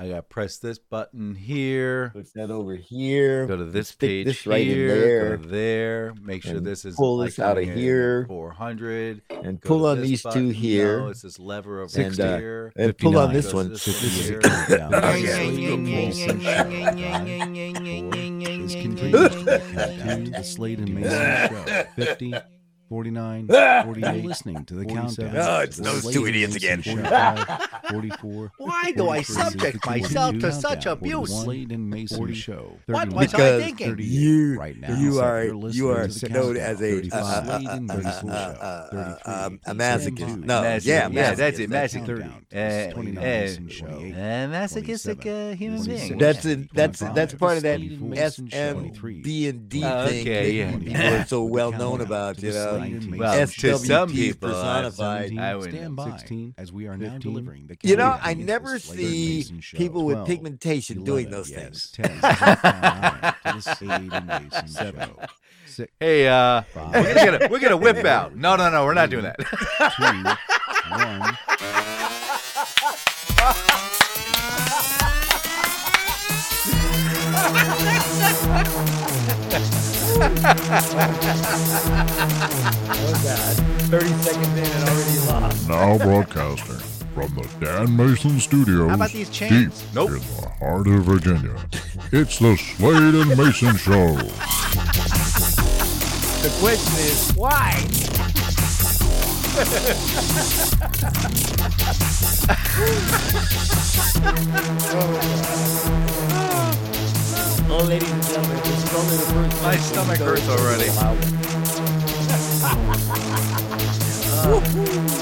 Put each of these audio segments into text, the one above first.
I got to press this button here. Push that over here. Go to this page this right in here. there. Go there. Make sure And this is pull this out of here. 400. And Go pull on these button. two here. No, it's this lever over And, uh, here. and pull on this one. this This one is a here. countdown. This yeah. is continuing to the Slade and Mayson show. 50, 49, ah! 48. listening to the countdown. Oh, it's The those two idiots again. 44. Why do I subject myself to such abuse? 41, Slade and Mayson 40. show. What 31, was I thinking? You- right now. you are- you're you are known as a, 35, uh, Slade and uh, Mayson uh, show. Uh, uh, 33, uh, a masochist. No, yeah, Yeah, that's it, masochist. 30, 29 Mayson show. A masochistic human being. That's a, that's that's part of that Slade and Mayson show. SMB and D Oh, thing okay, that yeah. people are so well known about. You know, Well, to some people, personified. I would- Stand by 16, as we are now delivering the You know, I never see people with 12, pigmentation doing those yes, things. 10, countdown to the Slade and Mayson show. Six, Hey, uh, Five. we're gonna, we're gonna whip out. No, no, no, we're not doing that. two, one. Oh God! Thirty seconds in and already lost. Now broadcasting from the Dan Mayson Studios How about these deep? Nope. in the heart of Virginia. It's the Slade and Mayson Show. The question is why? Oh, Oh, ladies and gentlemen, it's only the first My stomach So hurts it's already. allowed.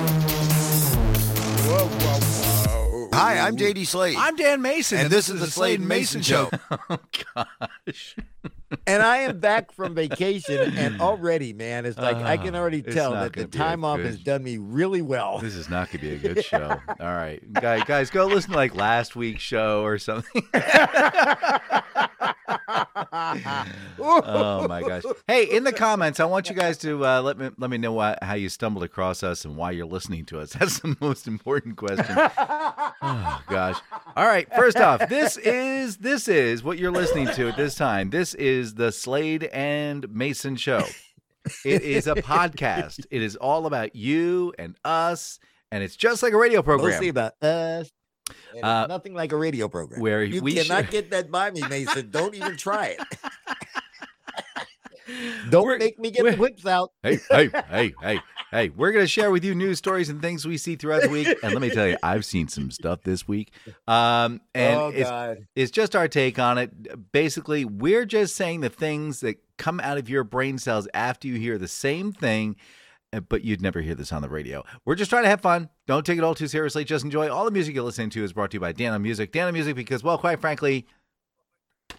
Hi, I'm JD Slade. I'm Dan Mayson, And this is the Slade and Mayson Show. oh gosh. And I am back from vacation, and already, man, it's like I can Ah, already tell that the gonna be a time off good- has done me really well. This is not gonna be a good show. All right, guys, guys, go listen to like last week's show or something. oh my gosh! Hey, in the comments, I want you guys to uh, let me let me know why, how you stumbled across us and why you're listening to us. That's the most important question. oh gosh! All right, first off, this is this is what you're listening to at this time. This is the Slade and Mayson show. It is a podcast. It is all about you and us, and it's just like a radio program. Mostly about us. Uh, nothing like a radio program. where you we cannot sh- get that by me, Mayson. Don't even try it. Don't We're- make me get the whips out. hey, hey, hey, hey, hey, we're going to share with you news stories and things we see throughout the week. And let me tell you, I've seen some stuff this week. Um, and oh it's, God! it's just our take on it. Basically, we're just saying the things that come out of your brain cells after you hear the same thing, uh, but you'd never hear this on the radio. We're just trying to have fun. Don't take it all too seriously. Just enjoy. All the music you're listening to is brought to you by Dano Music. Dano Music, because, well, quite frankly,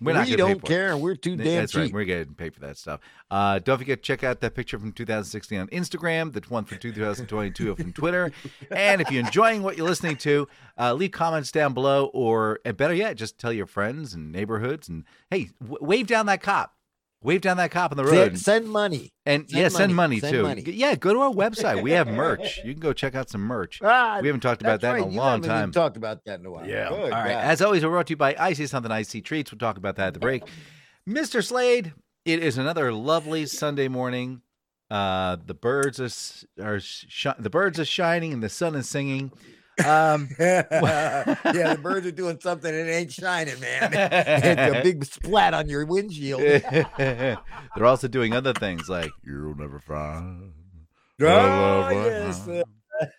we're not we don't for it. care. We're too damn That's right. cheap. We're getting paid for that stuff. Uh, don't forget to check out that picture from 2016 on Instagram, the one from 2022 from Twitter. And if you're enjoying what you're listening to, uh, leave comments down below, or and better yet, just tell your friends and neighborhoods. And hey, w- wave down that cop. Wave down that cop on the road. Send, send money. and send yeah, send money. money, Send too. money. Yeah, go to our website. We have merch. You can go check out some merch. Ah, We haven't talked about that in a You long time. talked about that in a while. Good All right. God. As always, we're brought to you by Icy Something Icy Treats. We'll talk about that at the break. Mr. Slade, it is another lovely Sunday morning. Uh, the birds are are shi- the birds are shining and the sun is singing. Um, yeah, the birds are doing something and it ain't shining, man. it's a big splat on your windshield. they're also doing other things like You'll never find. Oh, love yes. right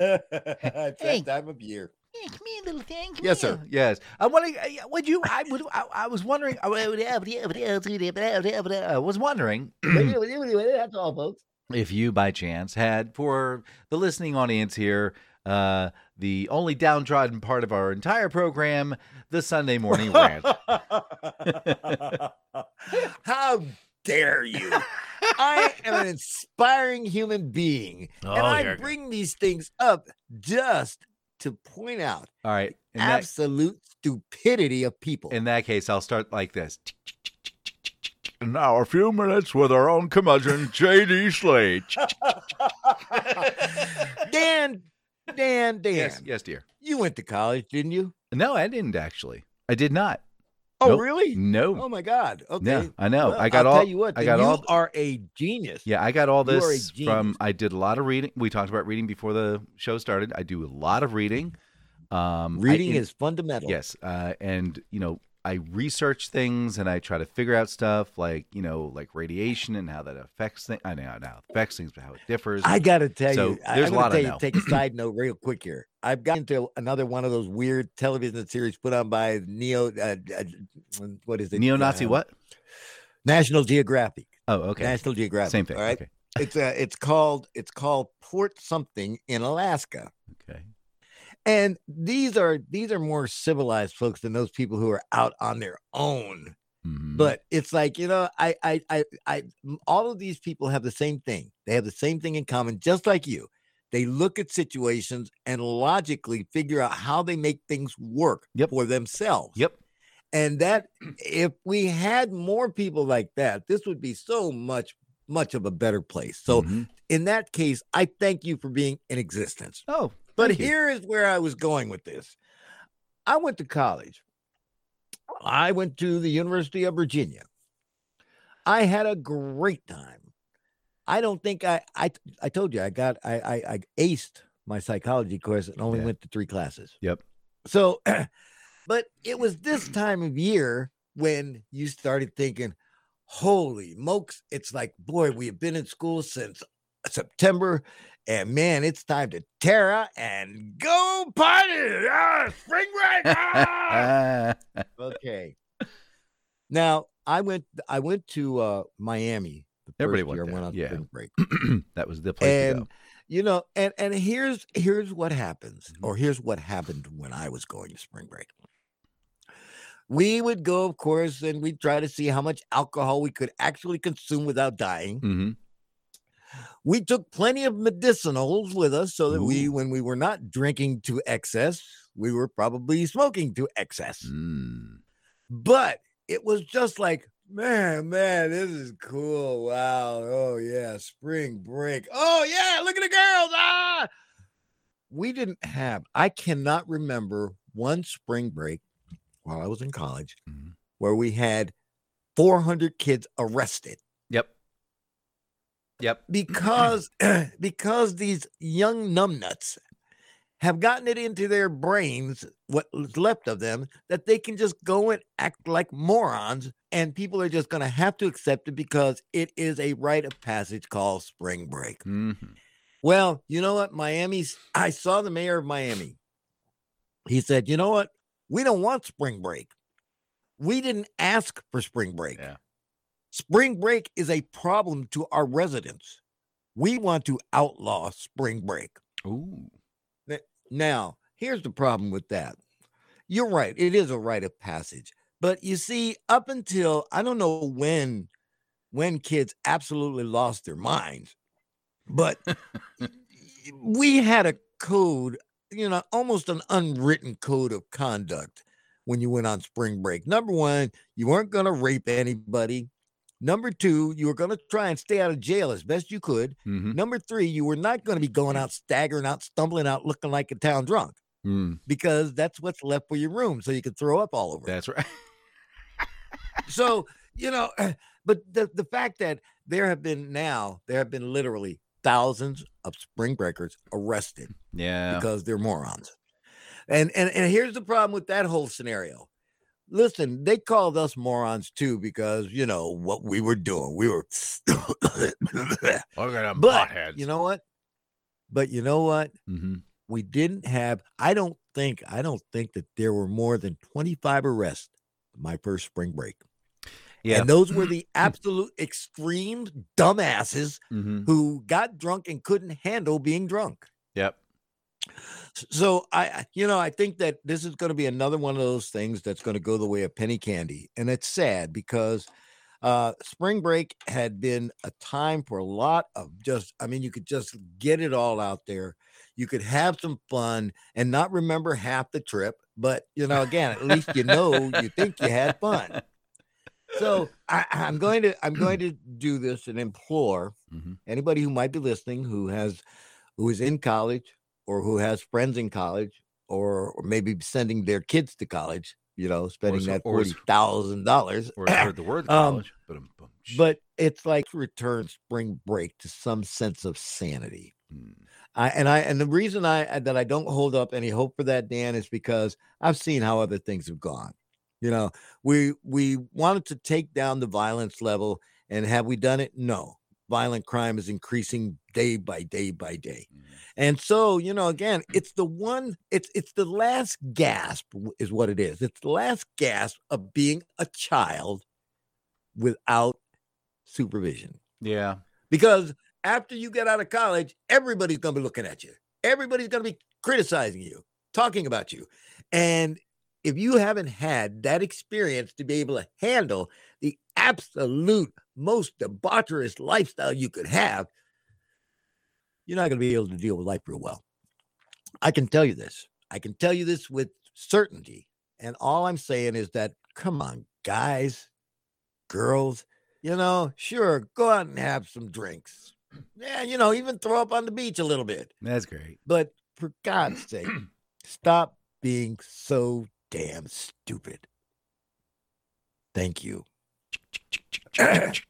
it's Hey. that time of year. Hey, come here, little thing. Come Yes, here. sir. Yes. I'm wondering. uh, Would you? I would. I, I was wondering. I was wondering That's all, folks. if you by chance had for the listening audience here uh the only downtrodden part of our entire program the sunday morning rant How dare you? I am an inspiring human being, and Oh, I we go. bring these things up just to point out all right in that, absolute stupidity of people. in that case i'll start like this Now a few minutes with our own curmudgeon, J.D. Slade. Dan, Dan, Dan, yes yes dear you went to college, didn't you? no i didn't actually I did not. Oh, Nope. really? No. Oh my God. Okay. Yeah, I know. Well, I got I'll all. Tell you what, I got you all. are a genius. Yeah, I got all You are a this from. I did a lot of reading. We talked about reading before the show started. I do a lot of reading. Um, I Reading in- is fundamental. Yes, uh, and you know, I research things and I try to figure out stuff like you know, like radiation and how that affects things. I know how it affects things, but how it differs. I got to tell So, you, there's I'm a lot tell you, take a side note real quick here. I've got into another one of those weird television series put on by Neo, uh, uh, what is it? Neo-Nazi Uh, what? National Geographic. Oh, okay. National Geographic. Same thing. All right. Okay. It's uh, it's called it's called Port something in Alaska. Okay. And these are these are more civilized folks than those people who are out on their own. Mhm. But it's like, you know, I, I I I all of these people have the same thing. They have the same thing in common, just like you. They look at situations and logically figure out how they make things work Yep. for themselves. Yep. And that, if we had more people like that, this would be so much, much of a better place. So, Mhm. in that case, I thank you for being in existence. Oh, But thank you. here is where I was going with this. I went to college. I went to the University of Virginia. I had a great time. I don't think I I I told you I got I I, I aced my psychology course and only Yeah. went to three classes. Yep. So, but it was this time of year when you started thinking, holy mokes, it's like, boy, we have been in school since September, and man, it's time to tear out and go party. Ah, spring break. ah! Okay. Now I went I went to uh Miami the Everybody first went there, went on yeah. spring break. that was the place to And go. you know, and and here's here's what happens, Mhm. or here's what happened when I was going to spring break. We would go, of course, and we'd try to see how much alcohol we could actually consume without dying. hmm We took plenty of medicinals with us so that we, when we were not drinking to excess, we were probably smoking to excess. Mm. But it was just like, man, man, this is cool. Wow. Oh, yeah. Spring break. Oh, yeah. Look at the girls. Ah. We didn't have, I cannot remember one spring break while I was in college Mhm. where we had 400 kids arrested Yep. Because because these young numbnuts have gotten it into their brains what's left of them that they can just go and act like morons and people are just going to have to accept it because it is a rite of passage called spring break. Hmm well you know what? Miami's i saw the mayor of miami. He said you know what? We don't want spring break. We didn't ask for spring break. Yeah. Spring break is a problem to our residents. We want to outlaw spring break. Ooh. Now, here's the problem with that. You're right, it is a rite of passage. But you see, up until I don't know when when kids absolutely lost their minds, but we had a code, you know, almost an unwritten code of conduct when you went on spring break. Number one, you weren't going to rape anybody. Number two, you were going to try and stay out of jail as best you could. hmm Number three, you were not going to be going out, staggering out, stumbling out, looking like a town drunk Mm. because that's what's left for your room. So you could throw up all over. That's right. So, you know, but the, the fact that there have been now, there have been literally thousands of spring breakers arrested Yeah. because they're morons. And, and and here's the problem with that whole scenario. Listen, they called us morons too because you know what we were doing. We were Look at them but you know what? But you know what? hmm We didn't have. I don't think. I don't think that there were more than 25 arrests my first spring break. Yeah. And those were the absolute extreme dumbasses hmm who got drunk and couldn't handle being drunk. Yep. So I, you know, I think that this is going to be another one of those things that's going to go the way of penny candy, and it's sad because uh, spring break had been a time for a lot of just. I mean, you could just get it all out there. You could have some fun and not remember half the trip, but you know, again, at least you know you think you had fun. So I, I'm going to I'm going to do this and implore hmm anybody who might be listening who has who is in college or who has friends in college or, or maybe sending their kids to college you know, spending so- that or forty thousand dollars. Or heard the word Um, college. but, um, boom, But it's like return spring break to some sense of sanity. Hmm. I and I and the reason I that I don't hold up any hope for that, Dan, is because I've seen how other things have gone. You know, we we wanted to take down the violence level, and have we done it? No. Violent crime is increasing day by day by day. Mhm. And so, you know, again, it's the one, it's it's the last gasp is what it is. It's the last gasp of being a child without supervision. yeah. Because after you get out of college, everybody's gonna be looking at you. Everybody's gonna be criticizing you, talking about you. And if you haven't had that experience to be able to handle the absolute most debaucherous lifestyle you could have, you're not going to be able to deal with life real well. I can tell you this. I can tell you this with certainty. And all I'm saying is that, come on, guys, girls, you know, sure, go out and have some drinks. Yeah, you know, even throw up on the beach a little bit. That's great. But for God's sake, stop being so damn stupid. Thank you. That's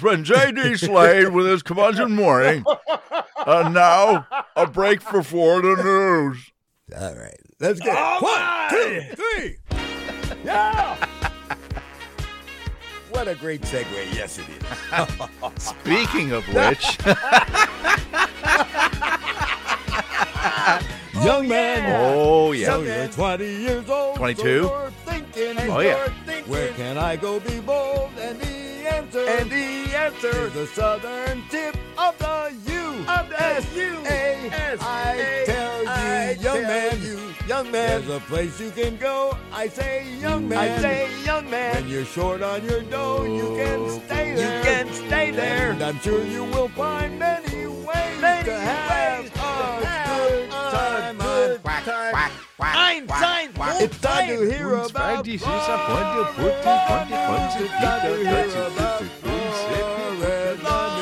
been J.D. Slade with his curmudgeon morning. And now, a break for Florida news. All right, let's get it. One, two, three. Yeah. what a great segue. Yes, it is. Speaking of which, Young man. oh yeah, So you're 20 years old. 22? So you're thinking, Oh, yeah. Where can I go be bold? And the answer, and the answer is the southern tip of the U. Of the S U A S. I tell you, young man, you, young man, there's a place you can go. I say, young man, I say, young man. When you're short on your dough, you can oh, stay there. You can stay there. And I'm sure you will find many ways to have a good time. Good time. Fine, time to hear Uns about Friday, she's a wonder, put it, put it, put it, It's time to put it, hear put it, about put it, put it, Florida.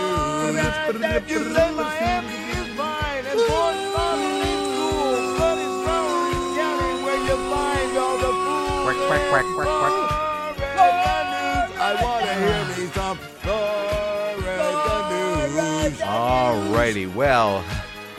You say Miami is fine and Fort Lauderdale is cool, but it's Broward County where you find all the fools. Quack, quack, quack, quack, quack. I want to hear me some Florida news. All righty. Well,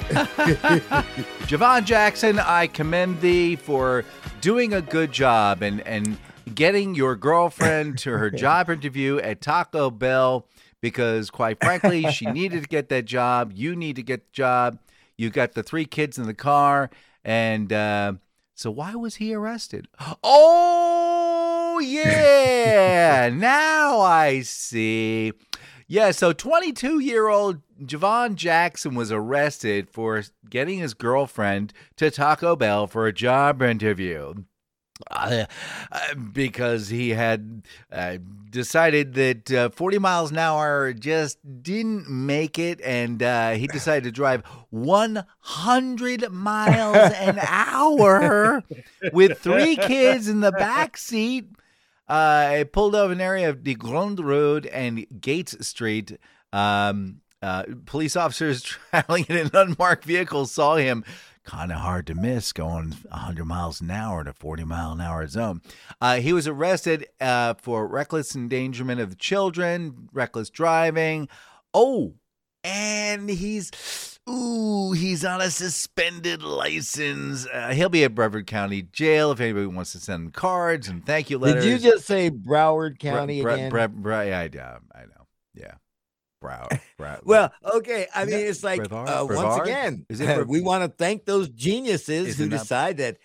Javon Jackson, I commend thee for doing a good job and, and getting your girlfriend to her job interview at Taco Bell because, quite frankly, she needed to get that job. You need to get the job. You got the three kids in the car. And uh, so, why was he arrested? Oh, yeah. now I see. Yeah, so 22 year old Javon Jackson was arrested for getting his girlfriend to Taco Bell for a job interview. Uh, uh, because he had uh, decided that uh, 40 miles an hour just didn't make it, and uh, he decided to drive 100 miles an hour with three kids in the back seat. Uh, it pulled over an area of the Grande Road and Gates Street. Um, uh, police officers traveling in an unmarked vehicle saw him. Kind of hard to miss going 100 miles an hour in a 40 mile an hour zone. Uh, he was arrested uh, for reckless endangerment of children, reckless driving. Oh, and he's ooh, he's on a suspended license. Uh, he'll be at Brevard County Jail if anybody wants to send him cards and thank you letters. Did you just say Broward County Bre- again? Yeah, I, yeah, I know. Yeah, Brow. Brow. Well, okay. I mean, it's like uh, once again, Is it Bre- we want to thank those geniuses Is who decide that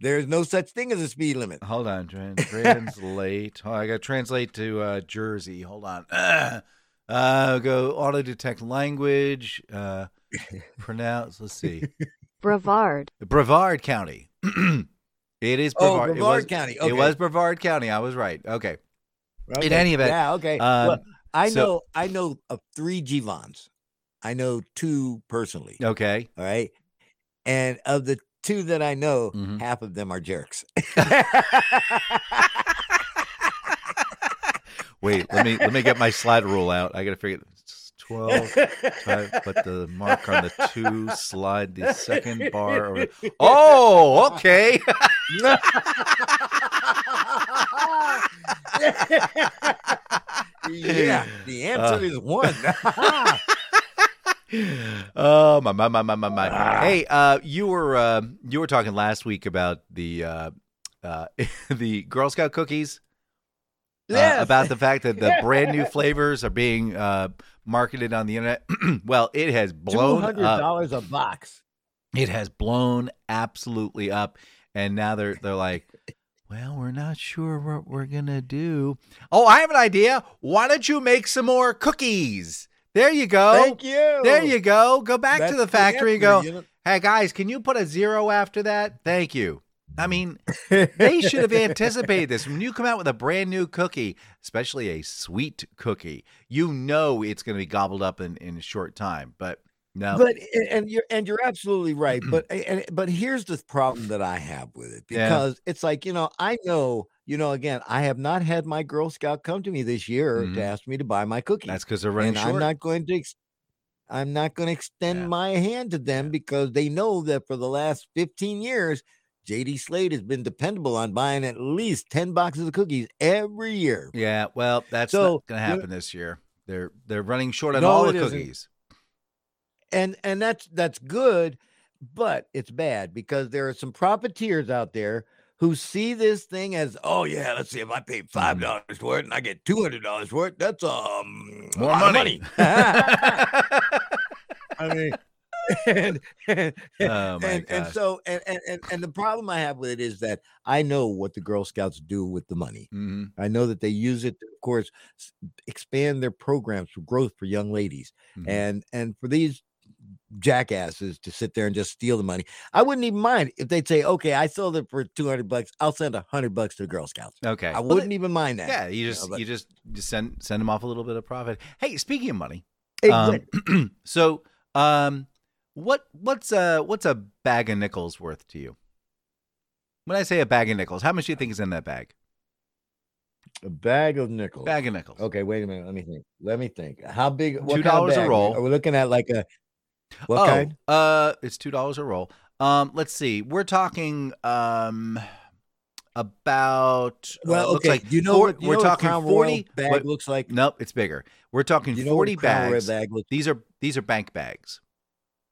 there's no such thing as a speed limit. hold on, trans- translate. oh, I got to translate to uh, Jersey. Hold on. Uh, go auto detect language. Uh, pronounce. Let's see. Brevard. Brevard County. it is Oh, Brevard. it was, County. It was Brevard County. I was right. Okay. Okay. any event, yeah, okay. um, well, I so- know, I know of three Givons. I know two personally. Okay. All right, and of the two that I know, Mhm. half of them are jerks. Wait. Let me let me get my slide rule out. I got to figure. 12. Try, put the mark on the two, slide the second bar over. Oh, okay. yeah, the answer Uh. is one. oh my my my my my my. Hey, uh, you were uh, you were talking last week about the uh, uh, the Girl Scout cookies. Uh, about the fact that the brand new flavors are being uh, marketed on the internet. well, it has blown hundred up. dollars a box. It has blown absolutely up, and now they're they're like, well, we're not sure what we're gonna do. Oh, I have an idea. Why don't you make some more cookies? There you go. Thank you. There you go. Go back to the factory and go. answer, you know? Hey guys, can you put a zero after that? Thank you. I mean, they should have anticipated this. When you come out with a brand new cookie, especially a sweet cookie, you know it's going to be gobbled up in, in a short time. But no, But and you're and you're absolutely right. But and, but here's the problem that I have with it Yeah. because it's like you know I know you know again I have not had my Girl Scout come to me this year Mhm. to ask me to buy my cookies. that's because they're running and short. I'm not going to. Ex- I'm not going to extend Yeah. my hand to them because they know that for the last 15 years, JD Slade has been dependable on buying at least 10 boxes of cookies every year. yeah, well, that's So, not going to happen this year. They're they're running short on No, all the isn't. cookies. And and that's that's good, but it's bad because there are some profiteers out there who see this thing as, oh yeah, let's see if I pay five Mm-hmm. dollars for it and I get two hundred dollars for it. That's um More of money. I mean, and, and, oh and, and so and, and and the problem I have with it is that I know what the Girl Scouts do with the money. Mhm, I know that they use it to, of course, expand their programs for growth for young ladies, mhm. and and for these jackasses to sit there and just steal the money. I wouldn't even mind if they'd say, "Okay, I sold it for two hundred bucks. I'll send a hundred bucks to the Girl Scouts." okay. I wouldn't even mind that. Yeah, you know, just but- you just just send send them off a little bit of profit. Hey, speaking of money, Exactly. um, so um, what what's a what's a bag of nickels worth to you? When I say a bag of nickels, how much do you think is in that bag? a bag of nickels. Bag of nickels. Okay, wait a minute. Let me think. Let me think. How big? What $2 kind of a roll. Are we looking at like a what oh, kind? uh, it's two dollars a roll. Um, let's see. We're talking um about. uh, Well, looks okay. like you know four- what? You we're know talking forty. bag what- looks like. nope, it's bigger. We're talking You know forty bags. bag looks. These are these are bank bags.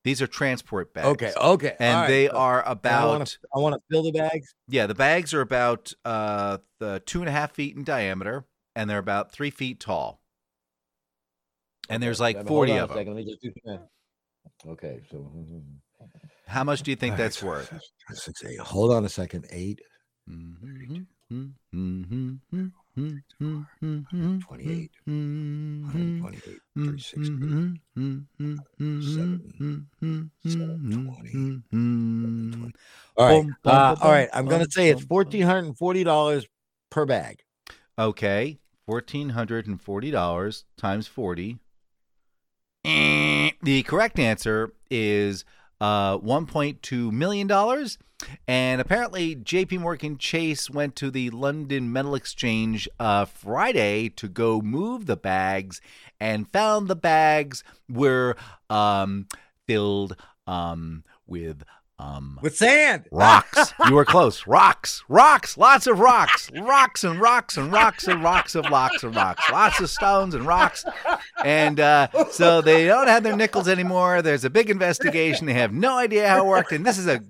These are transport bags. Okay, okay, and right, they so- are about. I want to fill the bags. yeah. The bags are about uh the two and a half feet in diameter, and they're about three feet tall. And there's like forty of them. Let me just do that. Okay, so hmm, hmm, hmm. How much do you think right, that's worth? six, eight. Hold on a second. Eight, mm-hmm, Twenty-eight. Mm-hmm, mm-hmm, 128, 360, All right. Boom, boom, Uh, all right. I'm going to say it's boom, boom. fourteen hundred and forty dollars per bag. Okay, fourteen hundred and forty dollars times forty. Eh, The correct answer is uh, one point two million dollars, and apparently J.P. Morgan Chase went to the London Metal Exchange uh, Friday to go move the bags, and found the bags were um, filled um, with um, With sand. Rocks. you were close. Rocks. Rocks. Lots of rocks. Rocks and rocks and rocks and rocks of rocks and rocks. Lots of stones and rocks. And uh, so they don't have their nickels anymore. There's a big investigation. They have no idea how it worked. And this is a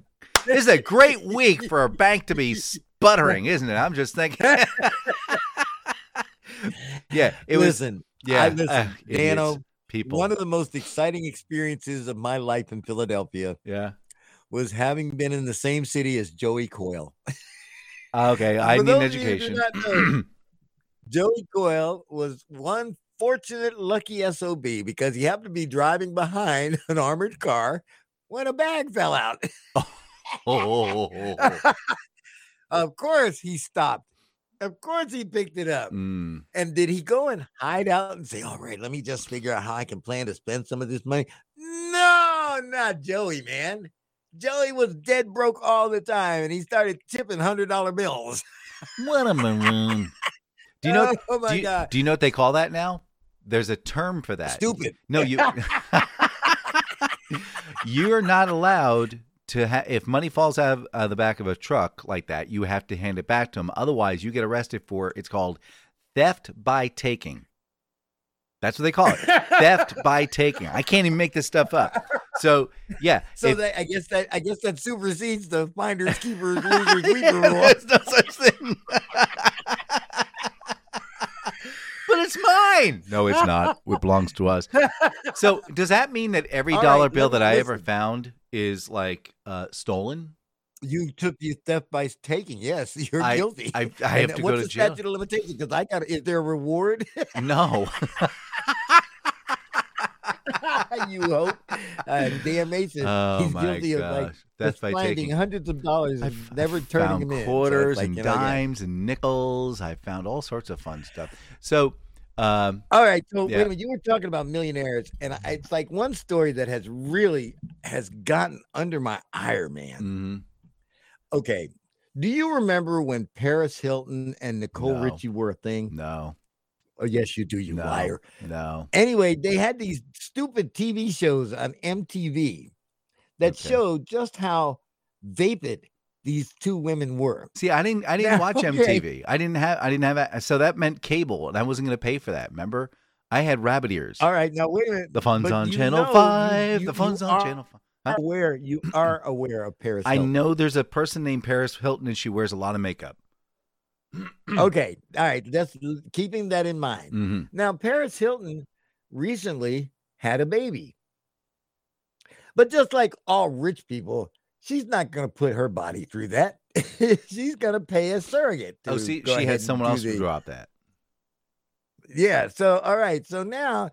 this is a great week for a bank to be sputtering, isn't it? I'm just thinking. yeah, it was. listen, Yeah, I listen, uh, Dano, people. one of the most exciting experiences of my life in Philadelphia yeah. Was having been in the same city as Joey Coyle. Okay, I need an those of you who do education. know, Joey Coyle was one fortunate, lucky SOB because he happened to be driving behind an armored car when a bag fell out. oh, of course, he stopped. Of course, he picked it up. Mm. And did he go and hide out and say, All right, let me just figure out how I can plan to spend some of this money? No, not Joey, man. Joey was dead broke all the time and he started tipping hundred dollar bills. What a maroon. Do you know? Oh my do, you, god. do you know what they call that now? there's a term for that. Stupid. No, you. you're not allowed to ha- if money falls out of uh, the back of a truck like that, you have to hand it back to them. Otherwise, you get arrested for it's called theft by taking. That's what they call it. theft by taking. I can't even make this stuff up. So yeah. So if- that I guess that I guess that supersedes the finders, keepers, losers, weepers rule. There's no such thing. but it's mine. No, it's not. It belongs to us. So does that mean that every All dollar right, bill that I ever found is like uh, stolen? You took the theft by taking. Yes, you're I- guilty. I, I And have to what's go to jail. What's the statute of limitations? Because I got. Is there a reward? No. you hope. Uh, Dan Mayson. Oh he's guilty gosh. of like That's by finding taking. hundreds of dollars and I've, never I've turning them in. So quarters like, and you know, dimes and nickels. I found all sorts of fun stuff. So, um, All right, so Yeah. wait a minute. You were talking about millionaires, and I, it's like one story that has really has gotten under my ire, man. mhm. Okay, do you remember when Paris Hilton and Nicole No. Richie were a thing? no, Oh, yes, you do, you no, liar. no. Anyway, they had these stupid TV shows on MTV that Okay. showed just how vapid these two women were. See, I didn't. I didn't Now, watch okay. MTV. I didn't have. I didn't have. a- So that meant cable, and I wasn't going to pay for that. Remember, I had rabbit ears. All right, now wait a minute. The fun's but on Channel know Five. you- the fun's on are Channel Five. Huh? Aware, you are aware of Paris. I know there's a person named Paris Hilton, and she wears a lot of makeup. Okay, all right. That's keeping that in mind. hmm Now, Paris Hilton recently had a baby. But just like all rich people, she's not going to put her body through that. she's going to pay a surrogate. Oh, see, she had someone else who the- drop that. Yeah. So, all right. So now,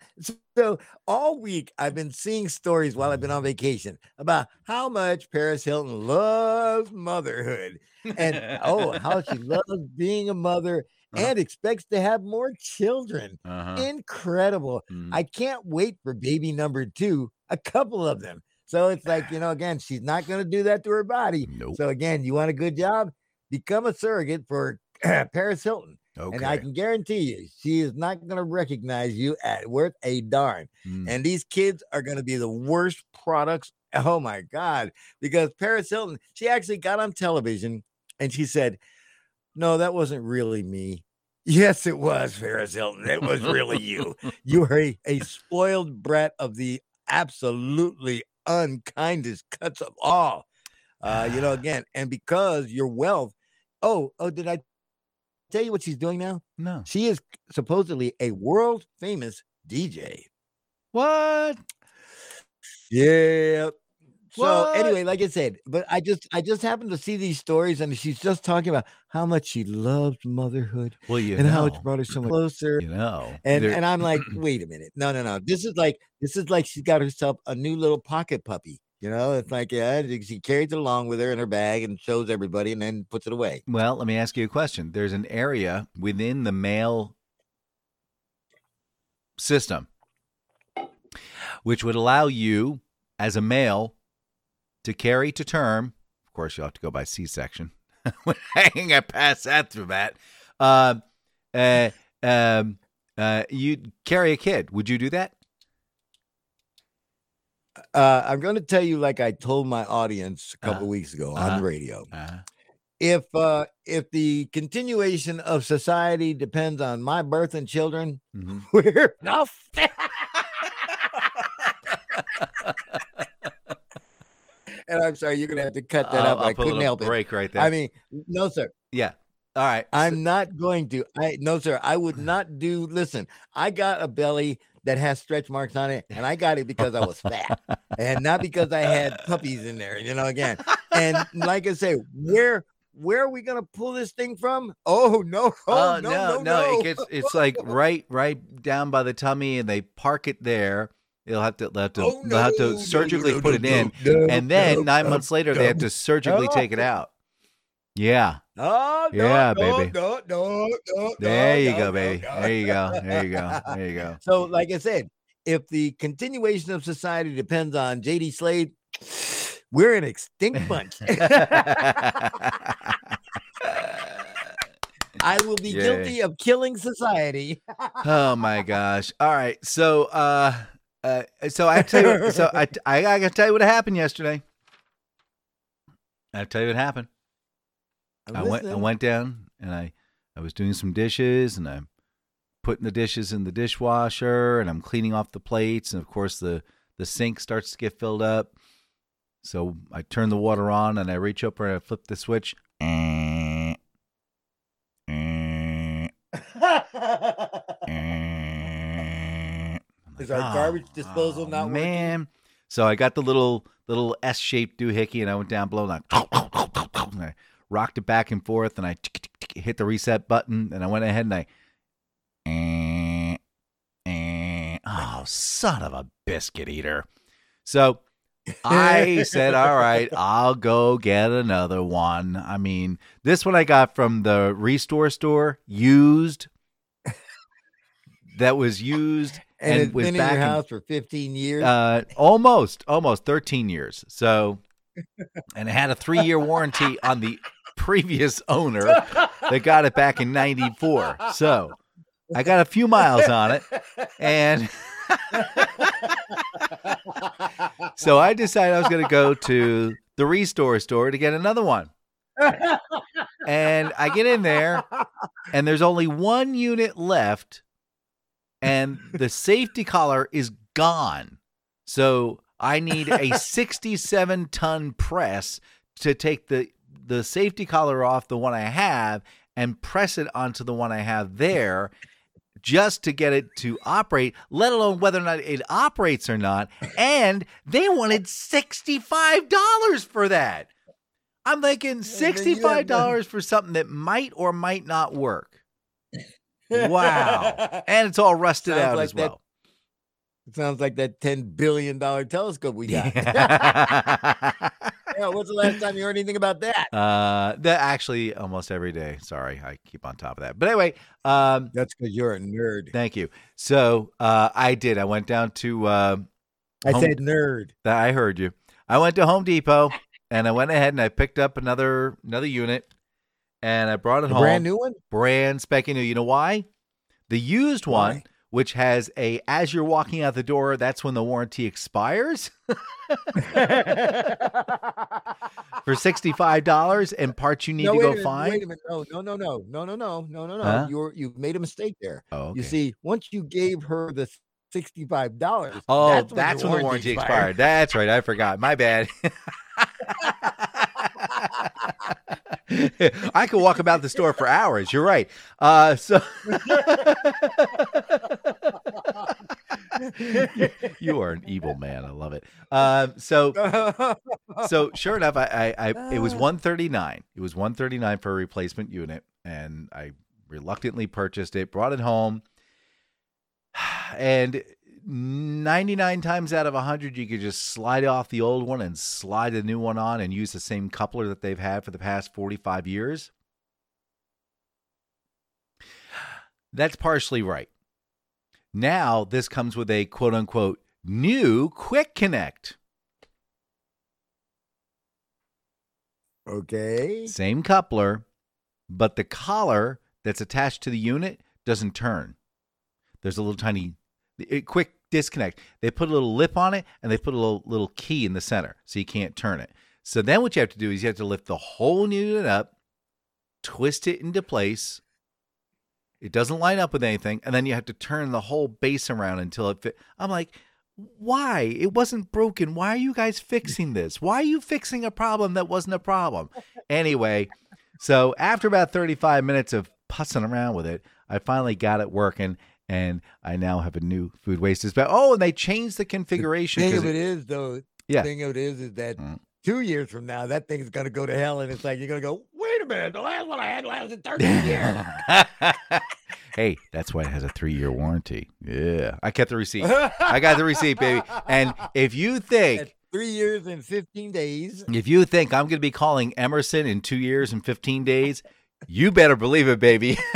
so all week I've been seeing stories while I've been on vacation about how much Paris Hilton loves motherhood and oh, how she loves being a mother Uh-huh. and expects to have more children. Uh-huh. Incredible. Mhm. I can't wait for baby number two, a couple of them. So it's like, you know, again, she's not going to do that to her body. Nope. So again, you want a good job? Become a surrogate for Paris Hilton. Okay. And I can guarantee you, she is not going to recognize you at worth a darn. Mm. And these kids are going to be the worst products. Oh my God. Because Paris Hilton, she actually got on television and she said, No, that wasn't really me. Yes, it was Paris Hilton. It was really you. You were a, a spoiled brat of the absolutely unkindest cuts of all. Uh, you know, again, and because your wealth. Oh, oh, did I tell you what she's doing now? no. She is supposedly a world famous DJ. What? Yeah. So What? anyway, like I said, but I just I just happened to see these stories and she's just talking about how much she loves motherhood Well, you and know. how it's brought her so much closer. You know. And and I'm like, wait a minute. No, no, no. This is like this is like she's got herself a new little pocket puppy. You know, it's like yeah, she carries it along with her in her bag and shows everybody and then puts it away. Well, let me ask you a question. There's an area within the male system which would allow you, as a male, to carry to term. Of course, you'll have to go by C-section. I gonna pass that through that. Uh, uh, um, uh, you carry a kid. Would you do that? Uh, I'm going to tell you, like I told my audience a couple Uh-huh. weeks ago Uh-huh. on the radio. Uh, if uh if the continuation of society depends on my birth and children, mhm. we're enough. and I'm sorry, you're gonna have to cut that I'll- up. I'll I couldn't help it. break right there. I mean, no, sir. yeah. All right. I'm not going to. I no, sir. I would not do. Listen, I got a belly that has stretch marks on it, and I got it because I was fat, and not because I had puppies in there. You know, again, and like I say, where where are we gonna pull this thing from? Oh no! Oh Oh, no! No! No! It gets it's like right right down by the tummy, and they park it there. They'll have to they'll have to, Oh, they'll have to surgically no, put no, it in, no, and then no, nine no, months later they have to surgically take it out. Yeah, Oh, no, Yeah, no, baby. No, no, no, there you go, baby. There you go. There you go. There you go. So, like I said, if the continuation of society depends on JD Slade, we're an extinct bunch. I will be Yay. guilty of killing society. oh my gosh! All right, so uh, uh, so I tell you, so I I gotta tell you what happened yesterday. I tell you what happened. I'm I went I went down and I I was doing some dishes and I'm putting the dishes in the dishwasher and I'm cleaning off the plates and of course the the sink starts to get filled up. So I turn the water on and I reach over and I flip the switch. Is our garbage disposal not working?" man. So I got the little little S-shaped doohickey and I went down below and and I rocked it back and forth and I hit the reset button and I went ahead and I eh, eh. oh son of a biscuit eater. So I said, all right, I'll go get another one. I mean, this one I got from the restore store, used. That was used and, and it's was been in back your in- house for 15 years. uh, almost, almost 13 years. So, and it had a three year warranty on the previous owner that got it back in 94. So, I got a few miles on it. And so I decided I was going to go to the restore store to get another one. And I get in there, and there's only one unit left, and the safety collar is gone. So I need a 67 ton press to take the the safety collar off the one I have and press it onto the one I have there just to get it to operate, let alone whether or not it operates or not. And they wanted $65 for that. I'm thinking then you have to- $65 for something that might or might not work. Wow. And it's all rusted Sounds out like as that well. Sounds like that $10 billion telescope we got. Yeah, what's the last time you heard anything about that? uh, that actually almost every day. Sorry, I keep on top of that. But anyway, um, That's because you're a nerd. thank you. So uh, I did. I went down to. Uh, I Home- said nerd. that I heard you. I went to Home Depot and I went ahead and I picked up another another unit and I brought it A home. brand new one? brand spanking new. You know why? The used one, Why? Which has a as you're walking out the door, that's when the warranty expires for sixty five dollars and parts you need no, to go find. Wait a minute. No, no, no, no, no, no, no, no, no. Huh? You're you've made a mistake there. Oh, okay. You see, once you gave her the sixty-five dollars, Oh, that's, when, the warranty expired. That's right. I forgot. My bad. I could walk about the store for hours. You're right. Uh, so you, you are an evil man. I love it. Um, so so sure enough, I, I, I it was one thirty nine. It was one thirty nine for a replacement unit, and I reluctantly purchased it, brought it home, and ninety nine times out of hundred, you could just slide off the old one and slide the new one on, and use the same coupler that they've had for the past forty five years. That's partially right. Now this comes with a quote unquote new quick connect. okay. Same coupler, but the collar that's attached to the unit doesn't turn. There's a little tiny a quick disconnect. They put a little lip on it and they put a little little key in the center so you can't turn it. So then what you have to do is you have to lift the whole unit up, twist it into place. It doesn't line up with anything, and then you have to turn the whole base around until it fit. I'm like, why? It wasn't broken. Why are you guys fixing this? Why are you fixing a problem that wasn't a problem? Anyway, so after about 35 minutes of pussing around with it, I finally got it working, and I now have a new food waste dispenser. Oh, and they changed the configuration. Thing 'cause of it- it is, though. Yeah. Thing of it is, is that Mm. Two years from now, that thing's gonna go to hell, and it's like you're gonna go. Wait a minute, the last one I had lasted 13 years. hey, that's why it has a three year warranty. Yeah. I kept the receipt. I got the receipt, baby. And if you think three years and 15 days. if you think I'm gonna be calling Emerson in two years and fifteen days, you better believe it, baby.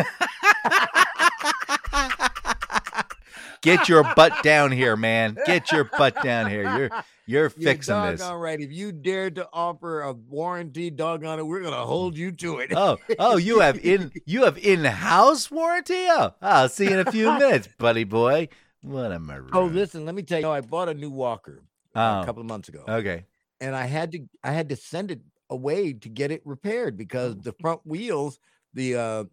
Get your butt down here, man. Get your butt down here. You're You're You're fixing this. doggone right. If you dare to offer a warranty, doggone it, we're gonna hold you to it. Oh, oh, you have in you have in-house warranty? Oh, I'll see you in a few minutes, buddy boy. What am I? Oh, listen, let me tell you, I bought a new walker Oh. a couple of months ago, Okay. and I had to I had to send it away to get it repaired because the front wheels, the uh,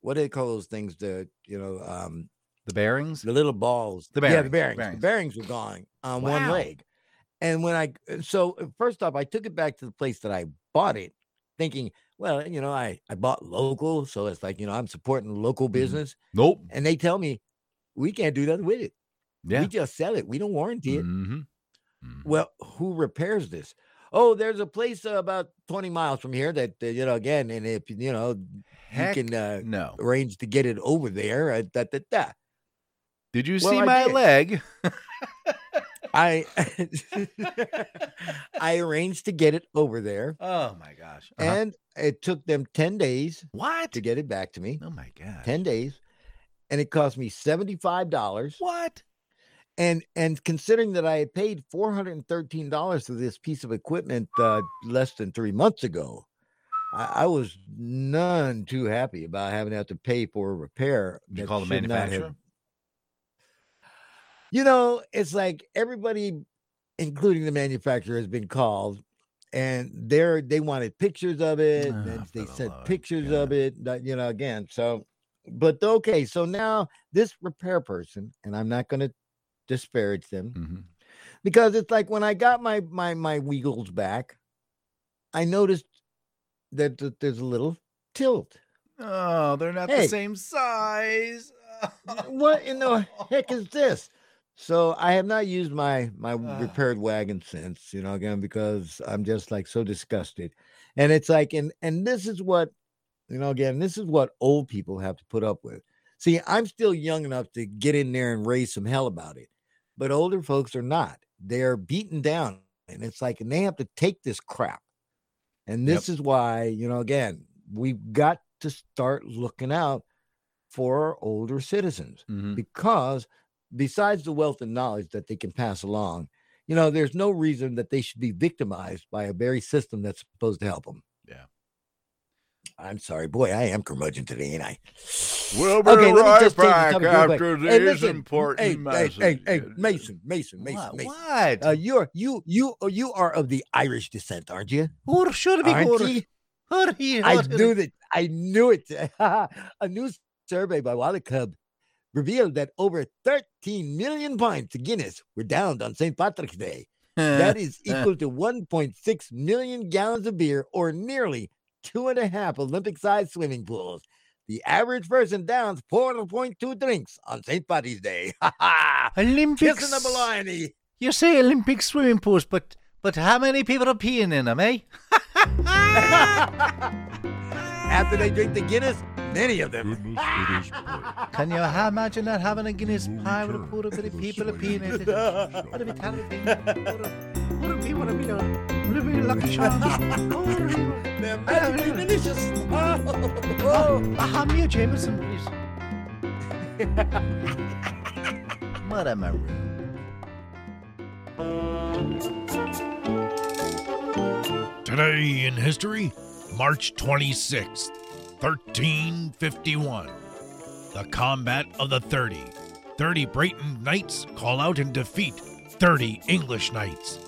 what do they call those things? The you know, um, The bearings. the little balls. The bearings, yeah, the bearings, bearings. bearings. The bearings were gone on one leg. And when I so uh, first off, I took it back to the place that I bought it, thinking, well, you know, I I bought local, so it's like you know I'm supporting Mm-hmm. local business, Nope. and they tell me we can't do nothing with it. Yeah. We just sell it. We don't warranty it. hmm Well, who repairs this? Oh, there's a place uh, about 20 miles from here that uh, you know again, and if you know Heck you can uh, no. arrange to get it over there, uh, da, da, da. Did you Well, see I my did. leg? I I arranged to get it over there, Oh my gosh. Uh-huh. and it took them 10 days what? to get it back to me. Oh my god. 10 days. And it cost me $75. What? And and considering that I had paid $413 for this piece of equipment uh, less than three months ago, I, I was none too happy about having to have to pay for a repair. Did you call the manufacturer? You know, it's like everybody, including the manufacturer, has been called, and they're they wanted pictures of it. And they sent pictures of it. You know, again. So, but okay. So now this repair person, and I'm not going to disparage them Mhm. because it's like when I got my my my Weagles back, I noticed that, that there's a little tilt. Oh, they're not the same size. what in the heck is this? So I have not used my my Ah. repaired wagon since, you know, again because I'm just like so disgusted. And it's like and and this is what you know again, this is what old people have to put up with. See, I'm still young enough to get in there and raise some hell about it. But older folks are not. They're beaten down and it's like and they have to take this crap. And this is why, you know, again, we've got to start looking out for our older citizens Mhm. because besides the wealth and knowledge that they can pass along, you know, there's no reason that they should be victimized by a very system that's supposed to help them. Yeah. I'm sorry, boy, I am curmudgeon today, ain't I? We'll be Okay, right just back topic real quick. after Hey, listen, important hey, hey, messages. hey, hey, Mayson, Mayson, Mayson, What? Mayson. what? Uh, you're you you uh, you are of the Irish descent, aren't you? Who should be Aren't? Who do you- I knew that. I knew it. a new survey by WalletHub revealed that over 13 million pints of Guinness were downed on St. Patrick's Day. That is equal to 1.6 million gallons of beer, or nearly two and a half Olympic-sized swimming pools. The average person downs 4.2 drinks on St. Patrick's Day. Ha ha! Olympics. Kissing the baloney. You say Olympic swimming pools, but but how many people are peeing in them, eh? After they drink the Guinness, many of them. Can you imagine that having a Guinness pie with a poor bit of people are peeing in it? What a bit terrible thing. What a bit, what a bit, what a bit lucky charm. They're magically delicious. Oh. A ham here, Jameson, please. What am I rude? Today in history, March 26th, 1351. The Combat of the 30. 30 Breton knights call out and defeat 30 English knights.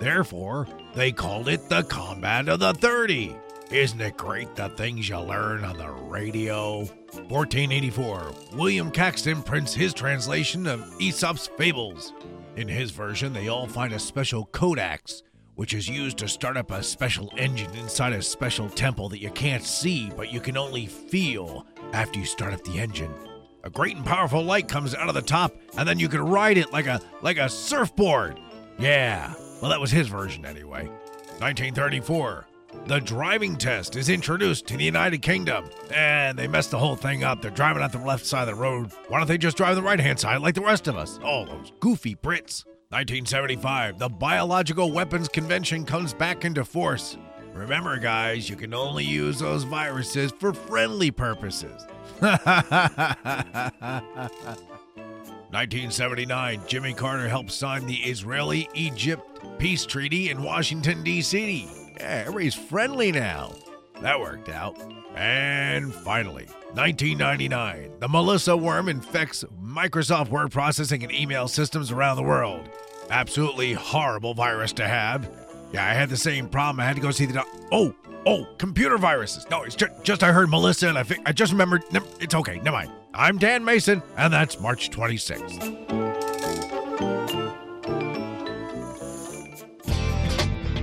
Therefore, they called it the Combat of the 30. Isn't it great the things you learn on the radio? 1484, William Caxton prints his translation of Aesop's Fables. In his version, they all find a special codex, which is used to start up a special engine inside a special temple that you can't see, but you can only feel after you start up the engine. A great and powerful light comes out of the top, and then you can ride it like a like a surfboard. Yeah, well that was his version anyway. 1934. The driving test is introduced to the United Kingdom, and they messed the whole thing up. They're driving on the left side of the road. Why don't they just drive the right hand side like the rest of us? Oh, those goofy Brits. 1975, the Biological Weapons Convention comes back into force. Remember, guys, you can only use those viruses for friendly purposes. 1979, Jimmy Carter helped sign the Israeli Egypt peace treaty in Washington, D.C. Yeah, everybody's friendly now. That worked out. And finally, 1999, the Melissa worm infects Microsoft word processing and email systems around the world. Absolutely horrible virus to have. Yeah, I had the same problem. I had to go see the doc. Oh, oh, computer viruses. No, it's just, just I heard Melissa and I I just remembered. It's okay. Never mind. I'm Dan Mayson, and that's March 26th.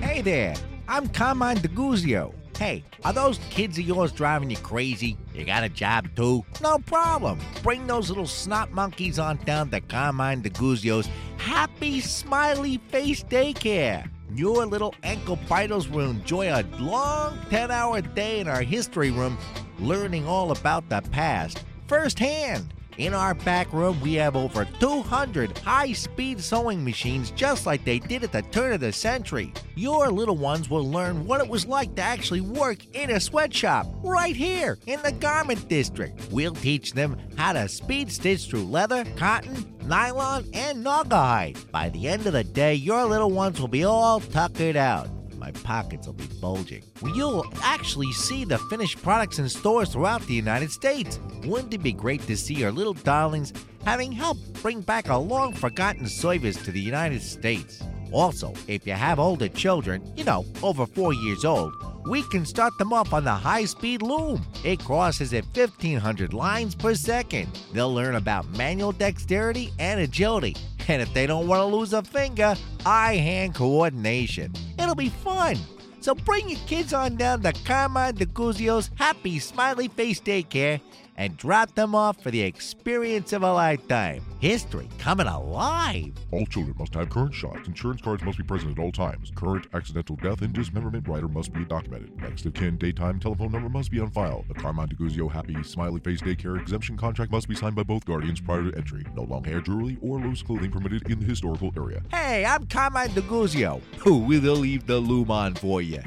Hey there, I'm Carmine DeGuzio. Hey, are those kids of yours driving you crazy? You got a job too? No problem. Bring those little snot monkeys on down to Carmine DeGuzio's Happy Smiley Face Daycare. Your little ankle biters will enjoy a long 10 hour day in our history room learning all about the past firsthand. In our back room, we have over 200 high speed sewing machines just like they did at the turn of the century. Your little ones will learn what it was like to actually work in a sweatshop right here in the garment district. We'll teach them how to speed stitch through leather, cotton, nylon, and naugahyde. By the end of the day, your little ones will be all tuckered out my pockets will be bulging. You'll actually see the finished products in stores throughout the United States. Wouldn't it be great to see our little darlings having helped bring back a long forgotten service to the United States? Also, if you have older children, you know, over four years old, we can start them off on the high speed loom. It crosses at 1500 lines per second. They'll learn about manual dexterity and agility. And if they don't want to lose a finger, eye hand coordination. It'll be fun. So bring your kids on down to Carmine DeGuzio's Happy Smiley Face Daycare and drop them off for the experience of a lifetime. History coming alive. All children must have current shots. Insurance cards must be present at all times. Current accidental death and dismemberment rider must be documented. Next of kin daytime telephone number must be on file. The Carmine DeGuzio Happy Smiley Face Daycare exemption contract must be signed by both guardians prior to entry. No long hair jewelry or loose clothing permitted in the historical area. Hey, I'm Carmine DeGuzio. Who will leave the loom on for you?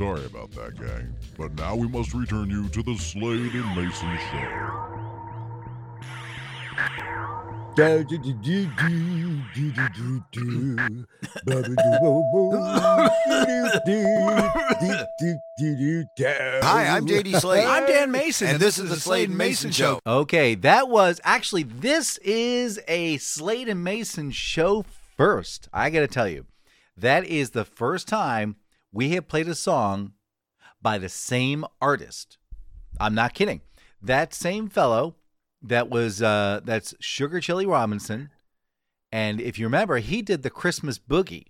Sorry about that, gang, but now we must return you to the Slade and Mayson Show. Hi, I'm JD Slade. I'm Dan Mayson. And, this, is the Slade and Mayson Show. Okay, that was actually, this is a Slade and Mayson show first. I got to tell you, that is the first time we have played a song by the same artist. I'm not kidding. That same fellow that was uh that's Sugar Chile Robinson, and if you remember, he did the Christmas Boogie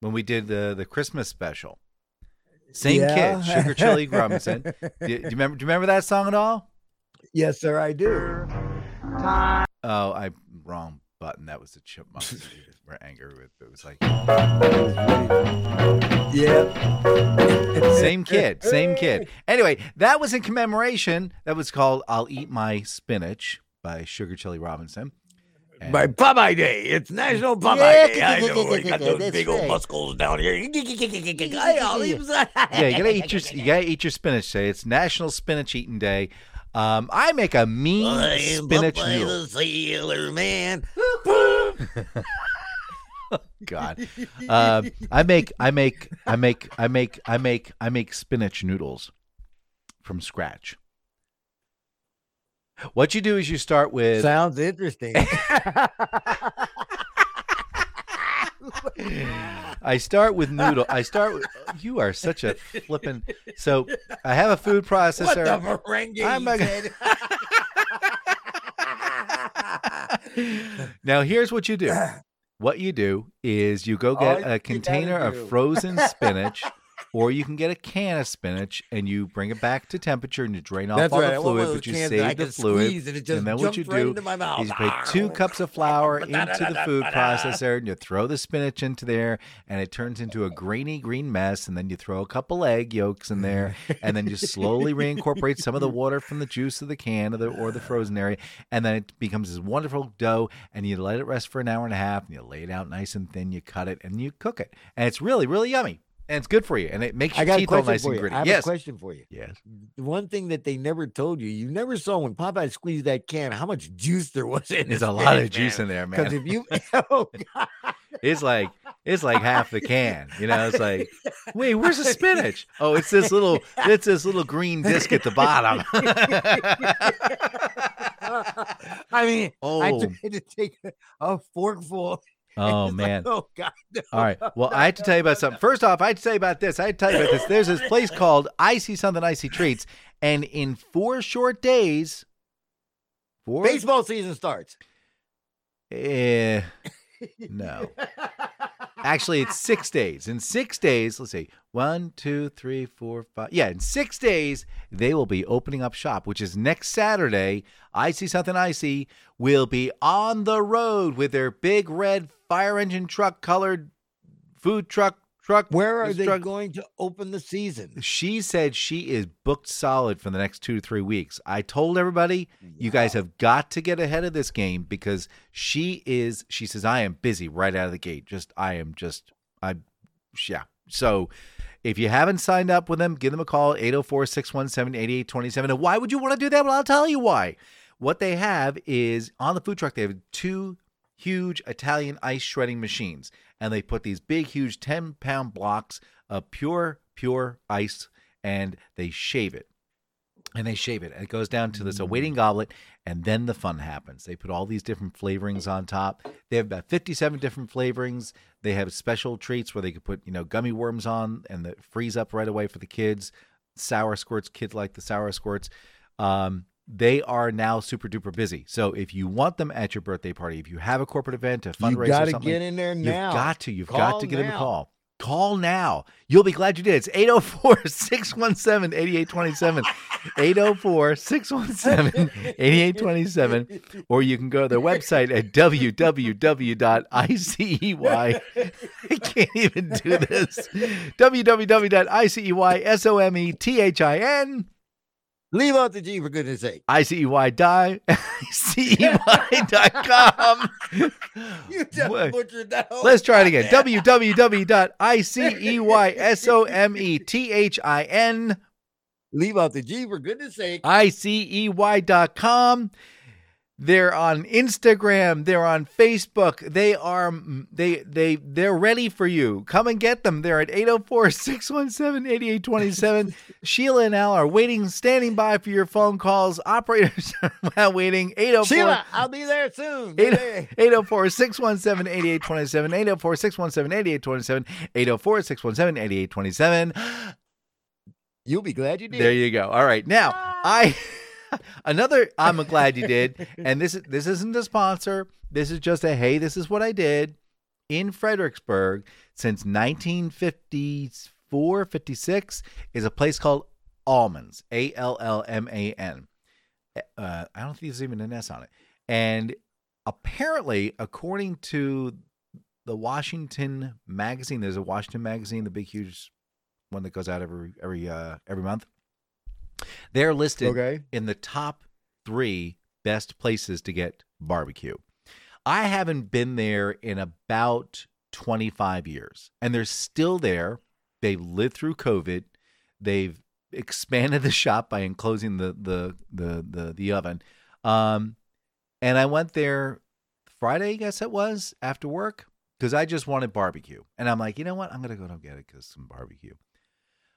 when we did the the Christmas special. Same Yeah. kid, Sugar Chile Robinson. do, do you remember? Do you remember that song at all? Yes, sir, I do. Oh, I wrong button. That was the chipmunks. We're angry with. It was like Yeah. same kid, same kid. Anyway, that was in commemoration. That was called "I'll Eat My Spinach" by Sugar Chile Robinson. And- My Popeye Day. It's National Popeye Yeah, Day. I know. Got those big old right. muscles down here. yeah, you gotta eat your you gotta eat your spinach day. It's National Spinach Eating Day. Um, I make a mean I'm spinach noodle. Sailor Man. God, uh, I make I make I make I make I make I make spinach noodles from scratch. What you do is you start with Sounds interesting. I start with noodle. I start with you are such a flippin' so I have a food processor. what the merengue I'm said? now here's what you do. What you do is you go get a container of frozen spinach, or you can get a can of spinach and you bring it back to temperature and you drain off That's all right. The fluid, but you save the fluid. and it just then what you right do my is you put two cups of flour into the food processor and you throw the spinach into there and it turns into a grainy green mess and then you throw a couple egg yolks in there and then you slowly reincorporate some of the water from the juice of the can or the, or the frozen area and then it becomes this wonderful dough and you let it rest for an hour and a half and you lay it out nice and thin you cut it and you cook it and it's really really yummy and it's good for you and it makes I your teeth all nice and gritty. I have yes. a question for you. yes. The one thing that they never told you, you never saw when Popeye squeezed that can, how much juice there was in there's a lot of spinach, juice in there man. Because if you, oh God, it's like it's like half the can you know it's like wait where's the spinach? Oh it's this little it's this little green disc at the bottom. I mean, I Oh. tried to take a forkful. Oh It's like, man. Oh God. no, all right. well no, i have to tell you about no, something first off i have to tell you about this. I have to tell you about this. There's this place called icy something icy treats and in four short days four Baseball season starts. eh, no Actually, it's six days. In six days, let's see, one, two, three, four, five. Yeah, in six days, they will be opening up shop, which is next Saturday. I see Something Icy will be on the road with their big red fire engine truck colored food truck. Truck. Where are they truck- going to open the season? She said she is booked solid for the next two to three weeks. I told everybody, you guys have got to get ahead of this game because she is, she says, I am busy right out of the gate. Just, I am just, I, yeah. So if you haven't signed up with them, give them a call, 804 617 8827. And why would you want to do that? Well, I'll tell you why. What they have is on the food truck, they have two huge Italian ice shredding machines. And they put these big, huge 10 pound blocks of pure, pure ice and they shave it. And they shave it. And it goes down to this awaiting goblet. And then the fun happens. They put all these different flavorings on top. They have about 57 different flavorings. They have special treats where they could put, you know, gummy worms on and the freeze up right away for the kids. Sour squirts, kids like the sour squirts. Um, they are now super duper busy. So if you want them at your birthday party, if you have a corporate event, a fundraiser, You got to get in there now. You've got to. You've got to give them a call. Call now. You'll be glad you did. It's 804 617 8827. 804 617 8827. Or you can go to their website at www.icey. I can't even do this. www.iceysomethin Leave out the G for goodness sake. I C E Y die. C E Y dot com. You just butchered that Let's try it again. www.iceyesomething Leave out the G for goodness sake. I-C-E-Y dot com. They're on Instagram. They're on Facebook. They are mm, they they they're ready for you. Come and get them. They're at 804-617-8827. Sheila and Al are waiting, standing by for your phone calls. Operators are waiting. 804 Sheila, I'll be there soon. Eight- baby. 804 617 8827. 804 617 8827. 804 617 8827. You'll be glad you did. There you go. All right. Now, I another I'm glad you did. And this this isn't a sponsor. This is just a hey, this is what I did in Fredericksburg since 1954, 56 is a place called Allman's. A L L M A N. Uh, I don't think there's even an S on it. And apparently, according to the Washington magazine, there's a Washington magazine, the big huge one that goes out every every uh, every month. They're listed Okay. in the top three best places to get barbecue. I haven't been there in about 25 years, and they're still there. They've lived through COVID. They've expanded the shop by enclosing the the the the, the oven. Um, and I went there Friday, I guess it was after work, because I just wanted barbecue, and I'm like, you know what, I'm gonna go and get it because some barbecue.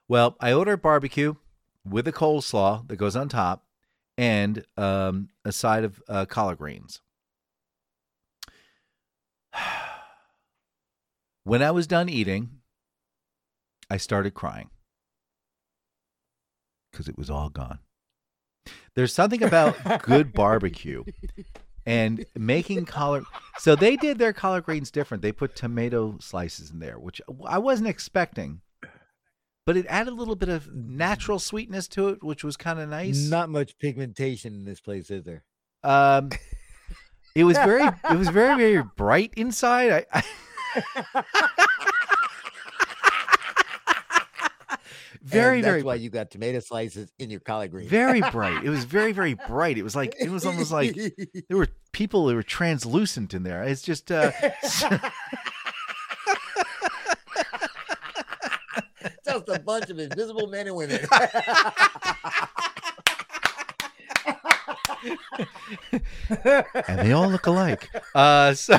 Well, I ordered barbecue with a coleslaw that goes on top and um, a side of uh, collard greens. When I was done eating, I started crying because it was all gone. There's something about good barbecue and making collard. So they did their collard greens different. They put tomato slices in there, which I wasn't expecting, but it added a little bit of natural sweetness to it, which was kind of nice. Not much pigmentation in this place, is there? Um, it was very, it was very, very bright inside. I, I very, that's very, why you got tomato slices in your collard greens. very bright. It was very, very bright. It was like it was almost like there were people that were translucent in there. It's just, uh, just a bunch of invisible men and women. and they all look alike. Uh, so.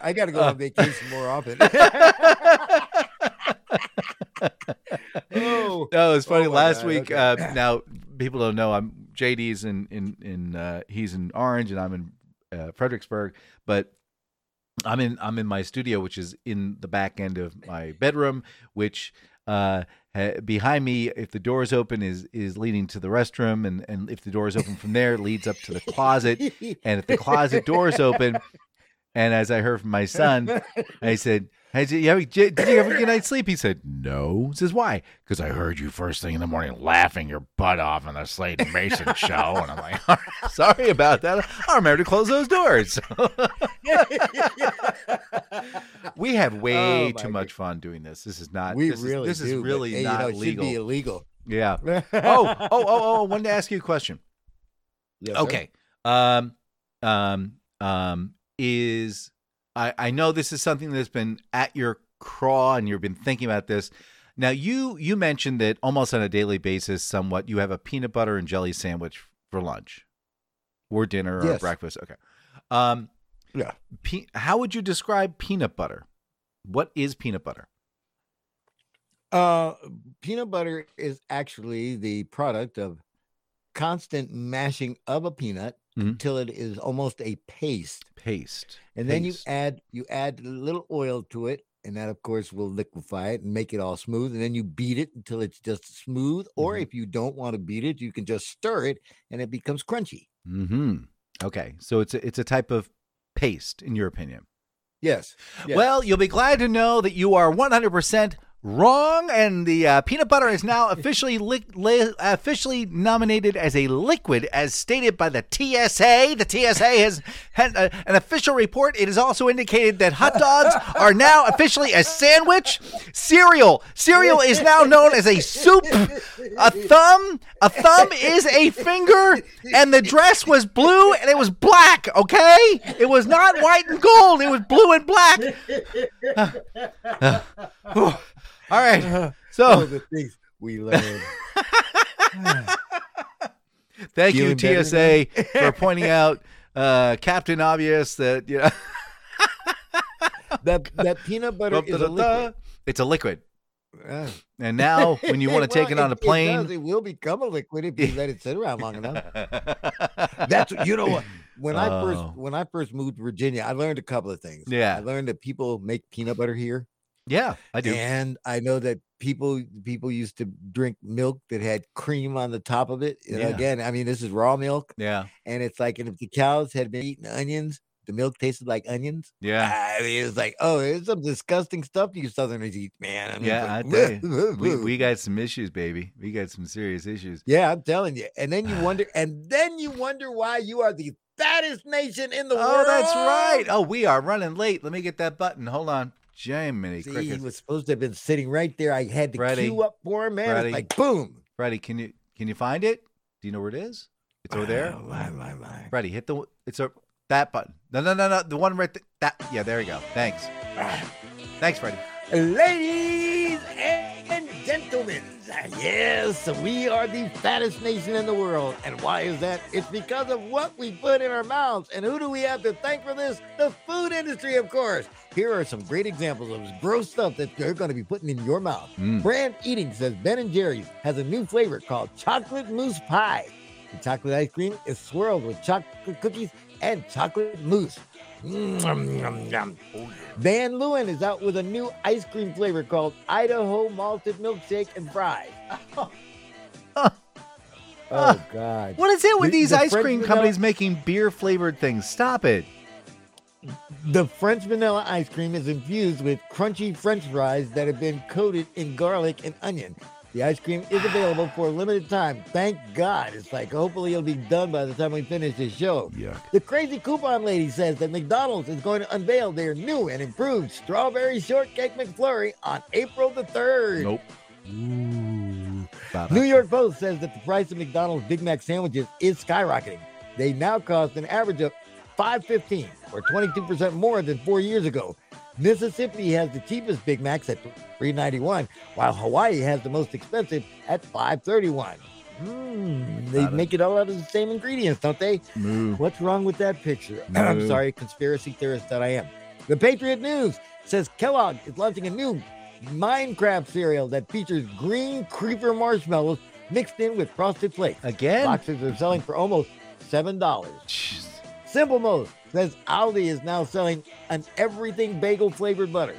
I got to go on vacation more often. oh, No, it's funny. Oh Last God, week, okay. uh, now people don't know. I'm JD's in in in uh, he's in Orange and I'm in uh, Fredericksburg, but I'm in I'm in my studio, which is in the back end of my bedroom, which uh, ha- behind me, if the door is open, is is leading to the restroom, and and if the door is open from there, it leads up to the closet, and if the closet door is open, and as I heard from my son, I said, "Hey, did you have, did you have a good night's sleep?" He said, "No." He says, "Why?" Because I heard you first thing in the morning laughing your butt off on the Slade and Mayson show. And I'm like, Sorry about that. I remember to close those doors. we have way Oh, too much fun doing this. This is not. we this really is, this do, is but, really hey, not you know, it legal. Should be illegal. yeah. Oh, oh, oh, oh! I wanted to ask you a question. Yes, sir. Okay. Um, um, um, is I I know this is something that's been at your craw and you've been thinking about this. Now you you mentioned that almost on a daily basis, somewhat you have a peanut butter and jelly sandwich for lunch, or dinner or Yes. breakfast. Okay. Um, Yeah. Pe- how would you describe peanut butter? What is peanut butter? Uh, peanut butter is actually the product of constant mashing of a peanut Mhm. until it is almost a paste, Paste. and then you add you add a little oil to it, and that of course will liquefy it and make it all smooth. And then you beat it until it's just smooth. Or Mhm. if you don't want to beat it, you can just stir it, and it becomes crunchy. Hmm. Okay. So it's a, it's a type of paste, in your opinion. Yes. yes. Well, you'll be glad to know that you are 100% Wrong, and the uh, peanut butter is now officially li- li- officially nominated as a liquid, as stated by the TSA. The TSA has had uh, an official report. It is also indicated that hot dogs are now officially a sandwich. Cereal, cereal is now known as a soup. A thumb, a thumb is a finger, and the dress was blue and it was black. Okay, it was not white and gold. It was blue and black. Whew. All right. So the things we learned. thank you, Feeling TSA, for pointing out uh, Captain Obvious that you know that that peanut butter is a liquid. it's a liquid. Ah. And now, when you want to take Well, it on a It, plane, does. It will become a liquid if you let it sit around long enough. That's you know what. When I Oh. first when I first moved to Virginia, I learned a couple of things. Yeah. I learned that people make peanut butter here, yeah, I do. and I know that people people used to drink milk that had cream on the top of it. Know, Yeah. again, I mean, this is raw milk, Yeah, and it's like, and if the cows had been eating onions, the milk tasted like onions. yeah, I mean, it's like, oh, it's some disgusting stuff you Southerners eat, man. I mean, yeah. I it's tell you, we, we got some issues, baby. We got some serious issues. Yeah, I'm telling you. And then you wonder, and then you wonder why you are the fattest nation in the world. Oh, that's right. Oh, we are running late. Let me get that button. Hold on. Jiminy See, he was supposed to have been sitting right there. I had to Freddie, queue up for him, man. Freddie. It's like boom. Freddie, can you can you find it? Do you know where it is? It's over there. My, my, my. Freddie, hit the it's a that button. No, no, no, no. The one right th- that. Yeah, there you go. Thanks. Ah. Thanks, Freddie. Ladies and gentlemen, yes, we are the fattest nation in the world. And why is that? It's because of what we put in our mouths. And who do we have to thank for this? The food industry, of course. Here are some great examples of gross stuff that they're going to be putting in your mouth. Mm. Brand Eating says Ben and Jerry's has a new flavor called chocolate mousse pie. The chocolate ice cream is swirled with chocolate cookies and chocolate mousse. Yum, yum. Van Leeuwen is out with a new ice cream flavor called Idaho Malted Milkshake and Fries. oh God! What is it with The- these the ice French cream vanilla- companies making beer flavored things? Stop it. The French vanilla ice cream is infused with crunchy French fries that have been coated in garlic and onion. The ice cream is available for a limited time. Thank God. It's like hopefully it'll be done by the time we finish this show. Yuck. The crazy coupon lady says that McDonald's is going to unveil their new and improved strawberry shortcake McFlurry on April the 3rd. Nope. Ooh. New. York Post says that the price of McDonald's Big Mac sandwiches is skyrocketing. They now cost an average of 5.15 or 22% more than 4 years ago. Mississippi has the cheapest Big Macs at 3.91, while Hawaii has the most expensive at 5.31. Hmm, they it. make it all out of the same ingredients, don't they? What's wrong with that picture? I'm sorry, conspiracy theorist that I am. The Patriot News says Kellogg is launching a new Minecraft cereal that features green creeper marshmallows mixed in with frosted flakes. Again? Boxes are selling for almost $7. Jeez. Simplemost says Aldi is now selling an everything bagel flavored butter.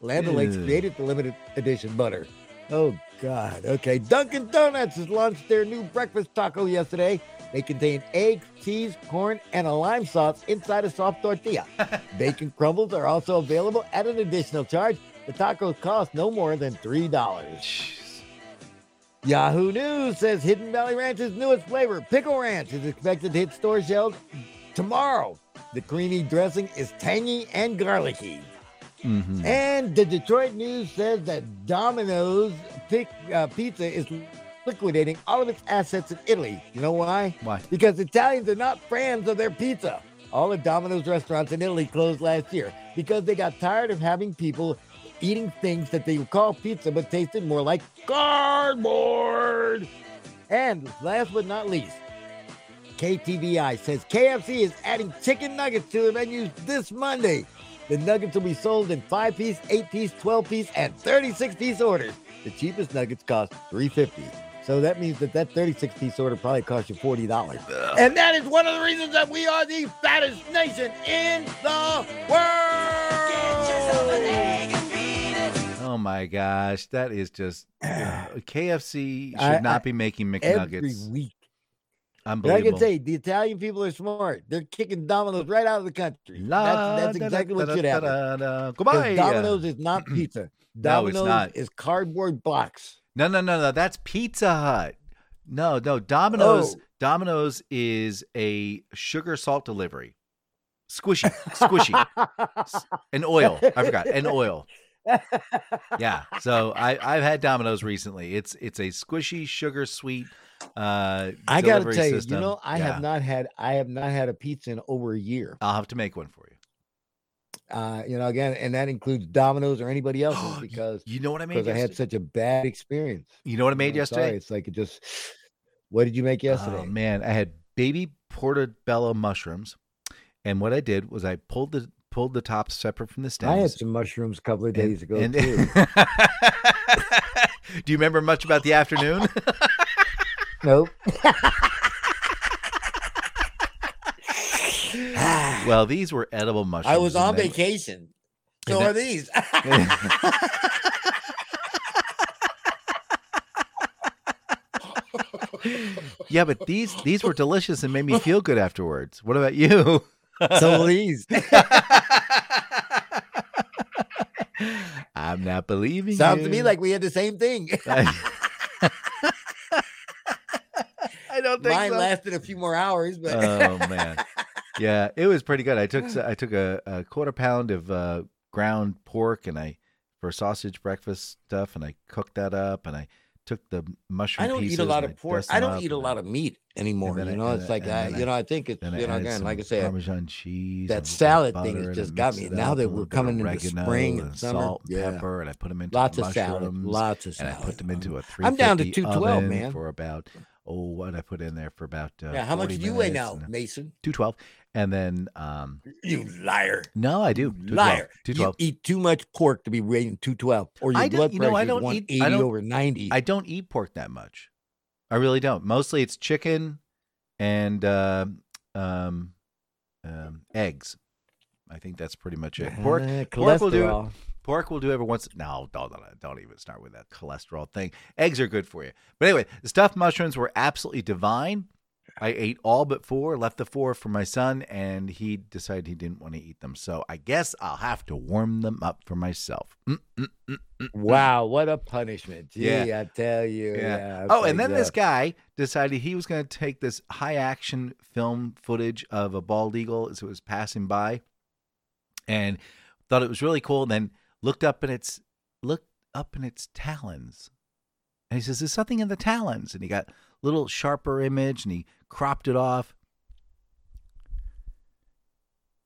Land O'Lakes Ew. Hmm. created the limited edition butter. Oh, God. Okay. Dunkin' Donuts has launched their new breakfast taco yesterday. They contain eggs, cheese, corn, and a lime sauce inside a soft tortilla. Bacon crumbles are also available at an additional charge. The tacos cost no more than $3. Jeez. Yahoo News says Hidden Valley Ranch's newest flavor, Pickle Ranch, is expected to hit store shelves tomorrow. The creamy dressing is tangy and garlicky. Mhm. And the Detroit News says that Domino's pick, uh, Pizza is liquidating all of its assets in Italy. You know why? Why? Because Italians are not fans of their pizza. All the Domino's restaurants in Italy closed last year because they got tired of having people eating things that they would call pizza but tasted more like cardboard. And last but not least, KTVI says KFC is adding chicken nuggets to the menus this Monday. The nuggets will be sold in 5 piece, 8 piece, 12 piece, and 36 piece orders. The cheapest nuggets cost 350 So that means that that 36 piece order probably cost you $40. And that is one of the reasons that we are the fattest nation in the world. Oh my gosh, that is just KFC should I- not I- be making Every McNuggets. Week. But I can say the Italian people are smart. They're kicking Domino's right out of the country. La, that's that's da, exactly da, what should happen. da, da. 'Cause Goodbye. Domino's is not pizza. No, it's Domino's not. is cardboard box. No, no, no, no. That's Pizza Hut. No, no. Domino's. Oh. Domino's is a sugar salt delivery. Squishy, squishy, and oil. I forgot, and oil. Yeah. So I I've had Domino's recently. It's it's a squishy, sugar sweet. Uh, I gotta tell you, system. you know, I Yeah. have not had I have not had a pizza in over a year. I'll have to make one for you. Uh, you know, again, and that includes Domino's or anybody else because You know what I mean. because I had such a bad experience. You know what I made know, sorry, yesterday? it's like it just. What did you make yesterday? Oh man, I had baby portobello mushrooms, and what I did was I pulled the pulled the tops separate from the stems. I had some mushrooms a couple of and- days ago and- too. Do you remember much about the afternoon? nope. well, these were edible mushrooms. I was on they- vacation. So and are these. Yeah, but these these were delicious and made me feel good afterwards. What about you? so are these. I'm not believing. Sounds to me like we had the same thing. I, I don't think Mine so. lasted a few more hours, but oh man, yeah, it was pretty good. I took s- I took a, a quarter pound of uh, ground pork and I for sausage breakfast stuff, and I cooked that up, and I took the mushroom. I don't eat a lot of pork. I don't eat a lot of meat anymore. then You I- know, and it's like and I, you know, I think it's you know again, like I said, Parmesan cheese. that and a little salad thing has just got me. Now that we're little bit of coming into oregano spring and and summer, salt, yeah. pepper, and I put them into Lots the of salad, lots of and I salad. put them into a I'm down to 212, man. for about oh, what I put in there for about uh, yeah, how much do you weigh now, Mayson? 212 and then um You liar. no i do 212 Liar. You 212 eat too much pork to be weighing 212 or your I blood you know, pressure I is don't eat- I 180 don't- over 90. i don't eat pork that much i really don't mostly it's chicken and uh, um um eggs i think that's pretty much it pork Uh, pork will do it. Pork will do every once no don't, don't, don't even start with that cholesterol thing eggs are good for you but anyway the stuffed mushrooms were absolutely divine I ate all but four, left the four for my son, and he decided he didn't want to eat them. So I guess I'll have to warm them up for myself. Mm, mm, mm, mm, mm. Wow, what a punishment. Gee, Yeah. I tell you. Yeah. Yeah. Oh, and then this guy decided he was going to take this high action film footage of a bald eagle as it was passing by, and thought it was really cool. And then looked up in its looked up in its talons, and he says, "There's something in the talons." And he got a little sharper image, and he cropped it off.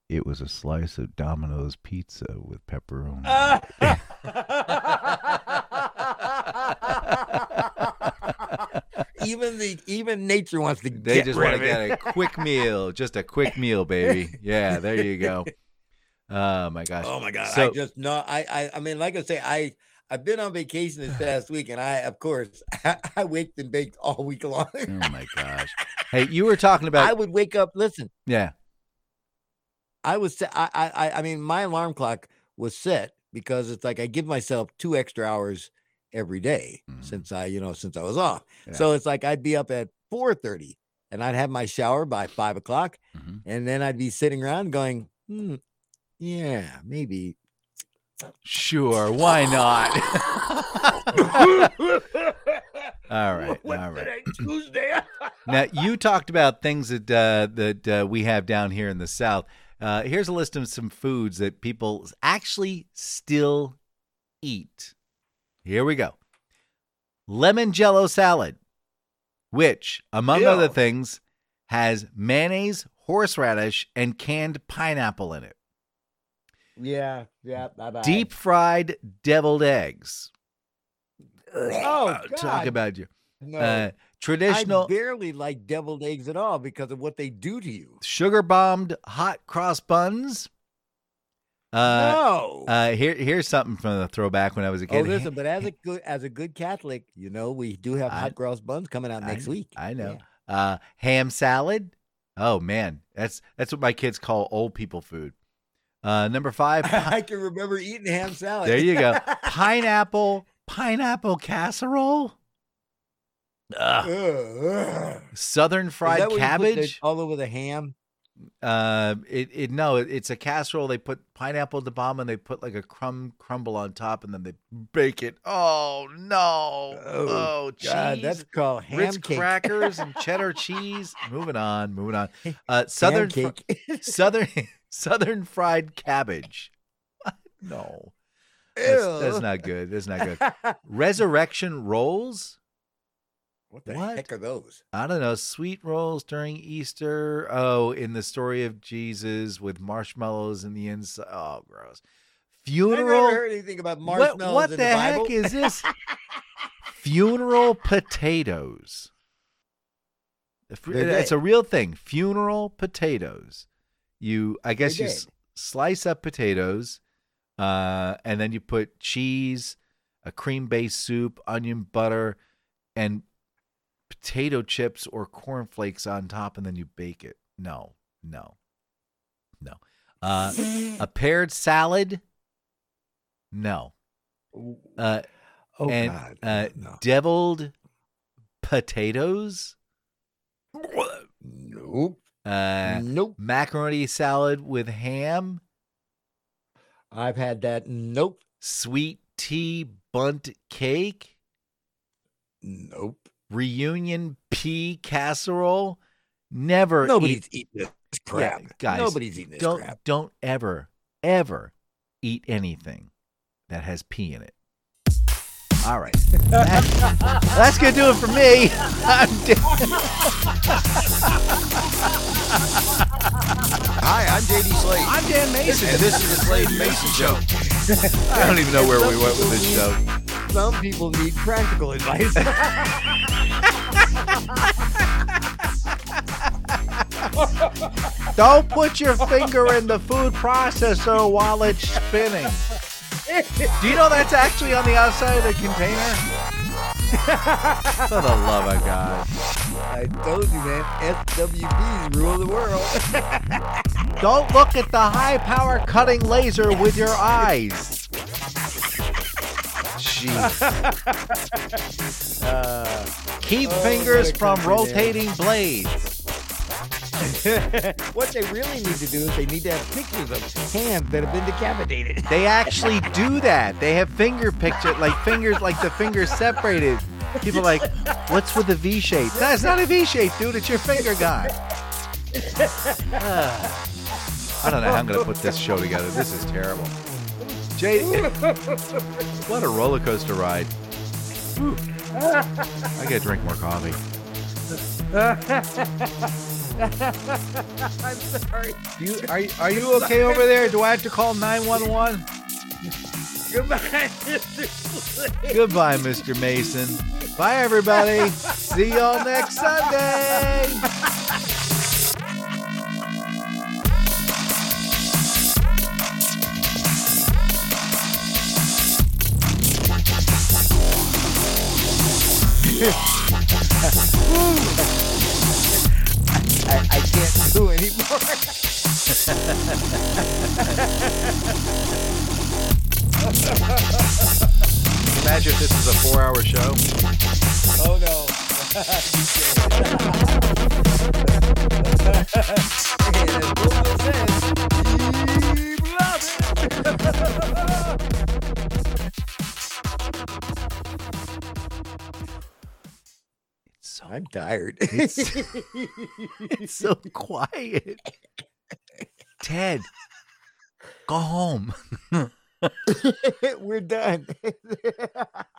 It was a slice of Domino's pizza with pepperoni. even the even nature wants to They get just rid want of to it. get a quick meal, just a quick meal, baby. Yeah, there you go. Oh my gosh. Oh my god! So I just no. I, I I mean, like I say, I I've been on vacation this past week, and I of course I, waked and baked all week long. oh my gosh. Hey, you were talking about I would wake up. Listen, yeah. I was I I I- I mean, my alarm clock was set because it's like I give myself two extra hours every day Mhm. since I you know since I was off. Yeah. So it's like I'd be up at four thirty, and I'd have my shower by five o'clock, Mhm. and then I'd be sitting around going, hmm, yeah, maybe. Sure, why not? all right, all right. Tuesday. Now you talked about things that uh, that uh, we have down here in the South. Uh, here's a list of some foods that people actually still eat. Here we go. Lemon Jello salad, which, among Ew. other things, has mayonnaise, horseradish, and canned pineapple in it. Yeah, yeah. Bye-bye. Deep fried deviled eggs. Oh, God. Talk about you. No, Uh, I traditional barely like deviled eggs at all because of what they do to you. sugar bombed hot cross buns. Uh, no. uh, here, here's something from the throwback when I was a kid. oh, kid. listen, but as a good as a good Catholic, you know we do have I- hot cross buns coming out I- next week. I know. Uh, ham salad. Oh man, that's that's what my kids call old people food. Uh, number five. I can remember eating ham salad. there you go. Pineapple pineapple casserole. Ugh. Ugh. Southern fried that what you put the- cabbage. all over the ham. Uh, it it no, it, it's a casserole. They put pineapple at the bottom, and they put like a crumb crumble on top, and then they bake it. Oh no! Oh, God, cheese, that's called ham Ritz cake. crackers and cheddar cheese. Moving on, moving on. Uh, southern fr- cake. southern southern fried cabbage. No, that's, that's not good. That's not good. Resurrection rolls. What the What? heck are those? I don't know, sweet rolls during Easter. Oh, in the story of Jesus with marshmallows in the inside. Oh, gross. I Funeral. never heard anything about marshmallows what in the, the, heck is this? Funeral potatoes. The fr- They're It's a real thing. Funeral potatoes. You, I guess you s- slice up potatoes, uh, and then you put cheese, a cream-based soup, onion, butter, and potato chips or corn flakes on top, and then you bake it. No, no, no. Uh, a paired salad. No. Uh, oh and God, uh, no. deviled potatoes. Nope. Uh, nope. macaroni salad with ham. I've had that. Nope. Sweet tea bundt cake. Nope. Reunion pea casserole. Never. Nobody's eat, eating this Yeah, crap. guys. Nobody's eating this don't crap. don't ever ever eat anything that has pea in it. All right, That- that's gonna do it for me. I'm Dan- Hi, I'm JD Slade. I'm Dan Mayson. And this is the Slade Mayson Show. I don't even know where we went with this show. Some people need practical advice. Don't put your finger in the food processor while it's spinning. Do you know that's actually on the outside of the container? For the love of God. I told you, man. SWBs rule the world. Don't look at the high power cutting laser with your eyes. Jeez. Uh, keep Oh, fingers from rotating blades. what they really need to do is they need to have pictures of hands that have been decapitated. They actually do that. They have finger picture, like fingers, like the fingers separated. People are like, what's with the V shape? That's not a V shape, dude. It's your finger guy. Ah. I don't know how I'm gonna put this show together. This is terrible. Jay, what a roller coaster ride. Whew. I gotta drink more coffee. I'm sorry. You are are you okay over there? Do I have to call 911? Goodbye, Mr. Slade. Goodbye, Mr. Mayson. Bye, everybody. See y'all next Sunday. I, I can't do anymore. Imagine if this was a four-hour show. oh no. and as Bobo says, keep loving. It's so, I'm tired. It's- it's so quiet. Ted, go home. We're done.